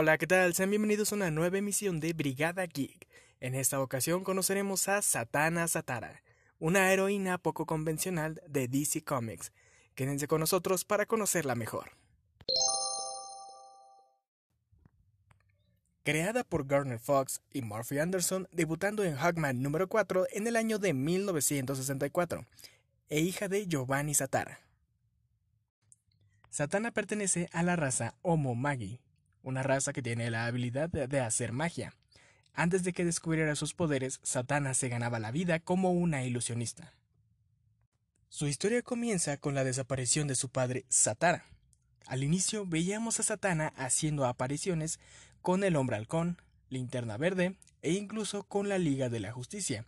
Hola, ¿qué tal? Sean bienvenidos a una nueva emisión de Brigada Geek. En esta ocasión conoceremos a Satana Satara, una heroína poco convencional de DC Comics. Quédense con nosotros para conocerla mejor. Creada por Garner Fox y Murphy Anderson, debutando en Hawkman número 4 en el año de 1964, e hija de Giovanni Satara. Satana pertenece a la raza Homo Magi, una raza que tiene la habilidad de hacer magia. Antes de que descubriera sus poderes, Satana se ganaba la vida como una ilusionista. Su historia comienza con la desaparición de su padre Satara. Al inicio veíamos a Satana haciendo apariciones con el Hombre Halcón, Linterna Verde e incluso con la Liga de la Justicia.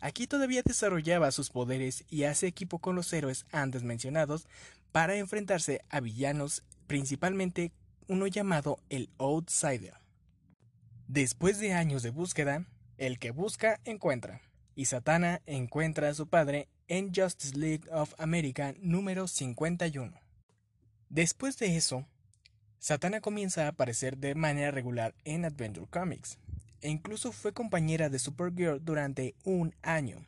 Aquí todavía desarrollaba sus poderes y hace equipo con los héroes antes mencionados para enfrentarse a villanos, principalmente uno llamado el Outsider. Después de años de búsqueda, el que busca encuentra, y Satana encuentra a su padre en Justice League of America número 51. Después de eso, Satana comienza a aparecer de manera regular en Adventure Comics, e incluso fue compañera de Supergirl durante un año.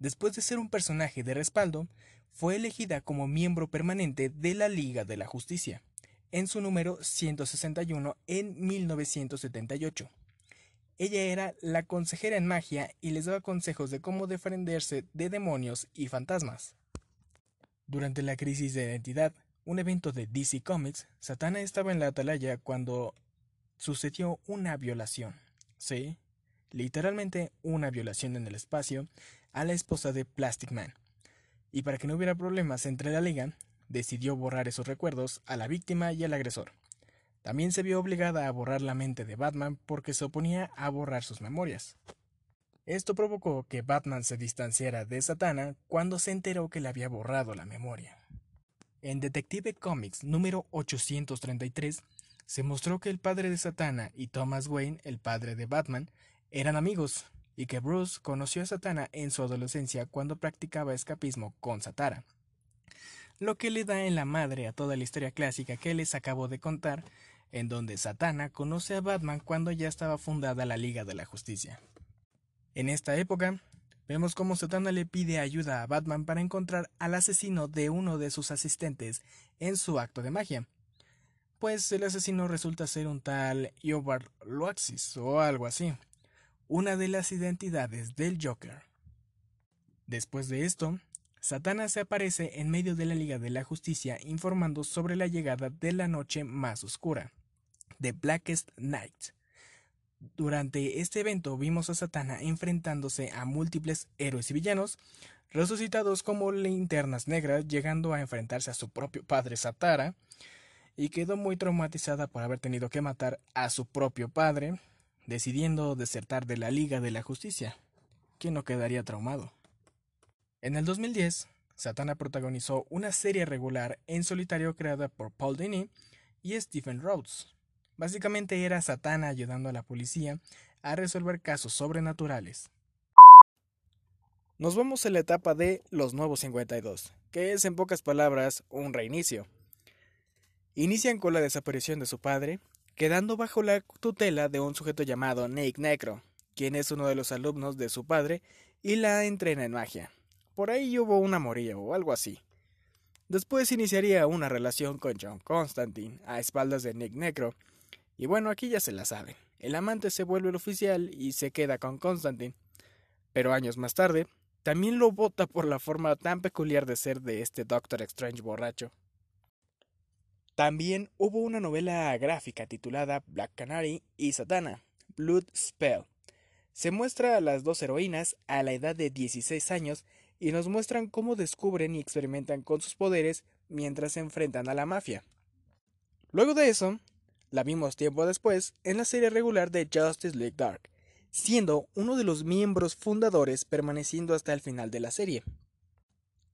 Después de ser un personaje de respaldo, fue elegida como miembro permanente de la Liga de la Justicia en su número 161 en 1978. Ella era la consejera en magia y les daba consejos de cómo defenderse de demonios y fantasmas. Durante la crisis de identidad, un evento de DC Comics, Satana estaba en la atalaya cuando sucedió una violación. Sí, literalmente una violación en el espacio a la esposa de Plastic Man. Y para que no hubiera problemas entre la liga, decidió borrar esos recuerdos a la víctima y al agresor. También se vio obligada a borrar la mente de Batman porque se oponía a borrar sus memorias. Esto provocó que Batman se distanciara de Satana cuando se enteró que le había borrado la memoria. En Detective Comics número 833 se mostró que el padre de Satana y Thomas Wayne, el padre de Batman, eran amigos, y que Bruce conoció a Satana en su adolescencia cuando practicaba escapismo con Satara lo que le da en la madre a toda la historia clásica que les acabo de contar, en donde Satana conoce a Batman cuando ya estaba fundada la Liga de la Justicia. En esta época, vemos cómo Satana le pide ayuda a Batman para encontrar al asesino de uno de sus asistentes en su acto de magia, pues el asesino resulta ser un tal Eobard Loaxis o algo así, una de las identidades del Joker. Después de esto, Satana se aparece en medio de la Liga de la Justicia informando sobre la llegada de la noche más oscura, The Blackest Night. Durante este evento vimos a Satana enfrentándose a múltiples héroes y villanos, resucitados como linternas negras, llegando a enfrentarse a su propio padre Satara, y quedó muy traumatizada por haber tenido que matar a su propio padre, decidiendo desertar de la Liga de la Justicia. ¿Quién no quedaría traumado? En el 2010, Satana protagonizó una serie regular en solitario creada por Paul Dini y Stephen Rhodes. Básicamente era Satana ayudando a la policía a resolver casos sobrenaturales. Nos vamos a la etapa de Los Nuevos 52, que es en pocas palabras un reinicio. Inician con la desaparición de su padre, quedando bajo la tutela de un sujeto llamado Nick Necro, quien es uno de los alumnos de su padre y la entrena en magia. Por ahí hubo un amorío o algo así. Después iniciaría una relación con John Constantine a espaldas de Nick Necro. Y bueno, aquí ya se la saben. El amante se vuelve el oficial y se queda con Constantine. Pero años más tarde, también lo vota por la forma tan peculiar de ser de este Doctor Strange borracho. También hubo una novela gráfica titulada Black Canary y Satana, Blood Spell. Se muestra a las dos heroínas a la edad de 16 años y nos muestran cómo descubren y experimentan con sus poderes mientras se enfrentan a la mafia. Luego de eso, la vimos tiempo después en la serie regular de Justice League Dark, siendo uno de los miembros fundadores permaneciendo hasta el final de la serie.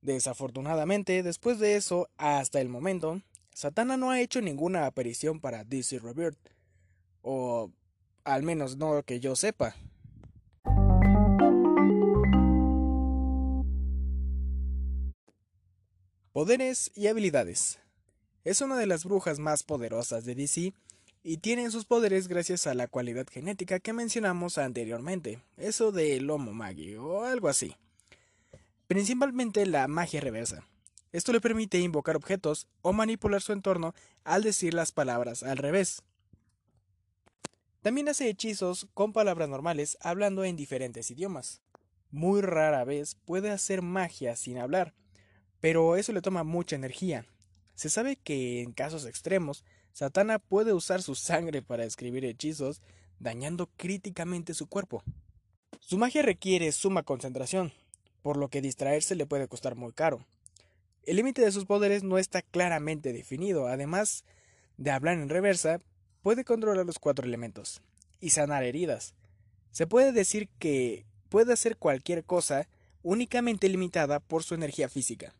Desafortunadamente, después de eso, hasta el momento, Satana no ha hecho ninguna aparición para DC Rebirth, o al menos no que yo sepa. Poderes y habilidades. Es una de las brujas más poderosas de DC y tienen sus poderes gracias a la cualidad genética que mencionamos anteriormente, eso de Lomo Magi o algo así. Principalmente la magia reversa. Esto le permite invocar objetos o manipular su entorno al decir las palabras al revés. También hace hechizos con palabras normales hablando en diferentes idiomas. Muy rara vez puede hacer magia sin hablar, pero eso le toma mucha energía. Se sabe que en casos extremos, Satana puede usar su sangre para escribir hechizos, dañando críticamente su cuerpo. Su magia requiere suma concentración, por lo que distraerse le puede costar muy caro. El límite de sus poderes no está claramente definido, además de hablar en reversa, puede controlar los cuatro elementos y sanar heridas. Se puede decir que puede hacer cualquier cosa únicamente limitada por su energía física.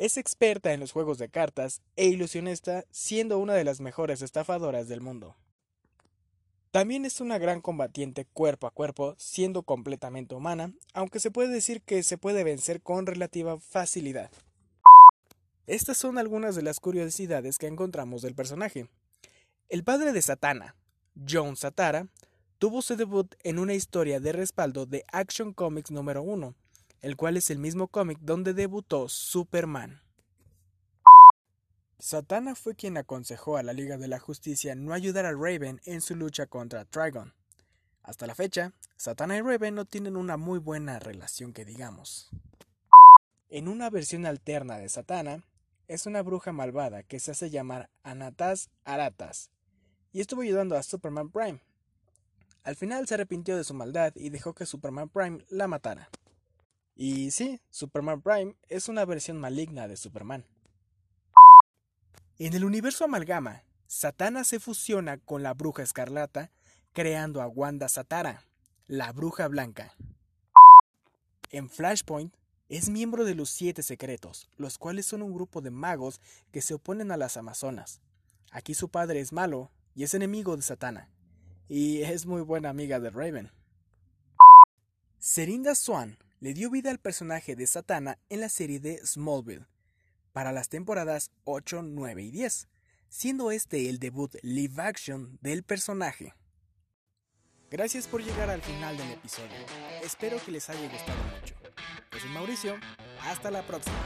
Es experta en los juegos de cartas e ilusionista, siendo una de las mejores estafadoras del mundo. También es una gran combatiente cuerpo a cuerpo, siendo completamente humana, aunque se puede decir que se puede vencer con relativa facilidad. Estas son algunas de las curiosidades que encontramos del personaje. El padre de Satana, John Satara, tuvo su debut en una historia de respaldo de Action Comics número 1, el cual es el mismo cómic donde debutó Superman. Satana fue quien aconsejó a la Liga de la Justicia no ayudar a Raven en su lucha contra Trigon. Hasta la fecha, Satana y Raven no tienen una muy buena relación que digamos. En una versión alterna de Satana, es una bruja malvada que se hace llamar Anatas Aratas, y estuvo ayudando a Superman Prime. Al final se arrepintió de su maldad y dejó que Superman Prime la matara. Y sí, Superman Prime es una versión maligna de Superman. En el universo amalgama, Satana se fusiona con la bruja escarlata, creando a Wanda Satara, la bruja blanca. En Flashpoint, es miembro de los Siete Secretos, los cuales son un grupo de magos que se oponen a las Amazonas. Aquí su padre es malo y es enemigo de Satana, y es muy buena amiga de Raven. Serinda Swan le dio vida al personaje de Satana en la serie de Smallville, para las temporadas 8, 9 y 10, siendo este el debut live action del personaje. Gracias por llegar al final del episodio, espero que les haya gustado mucho. Yo soy Mauricio, hasta la próxima.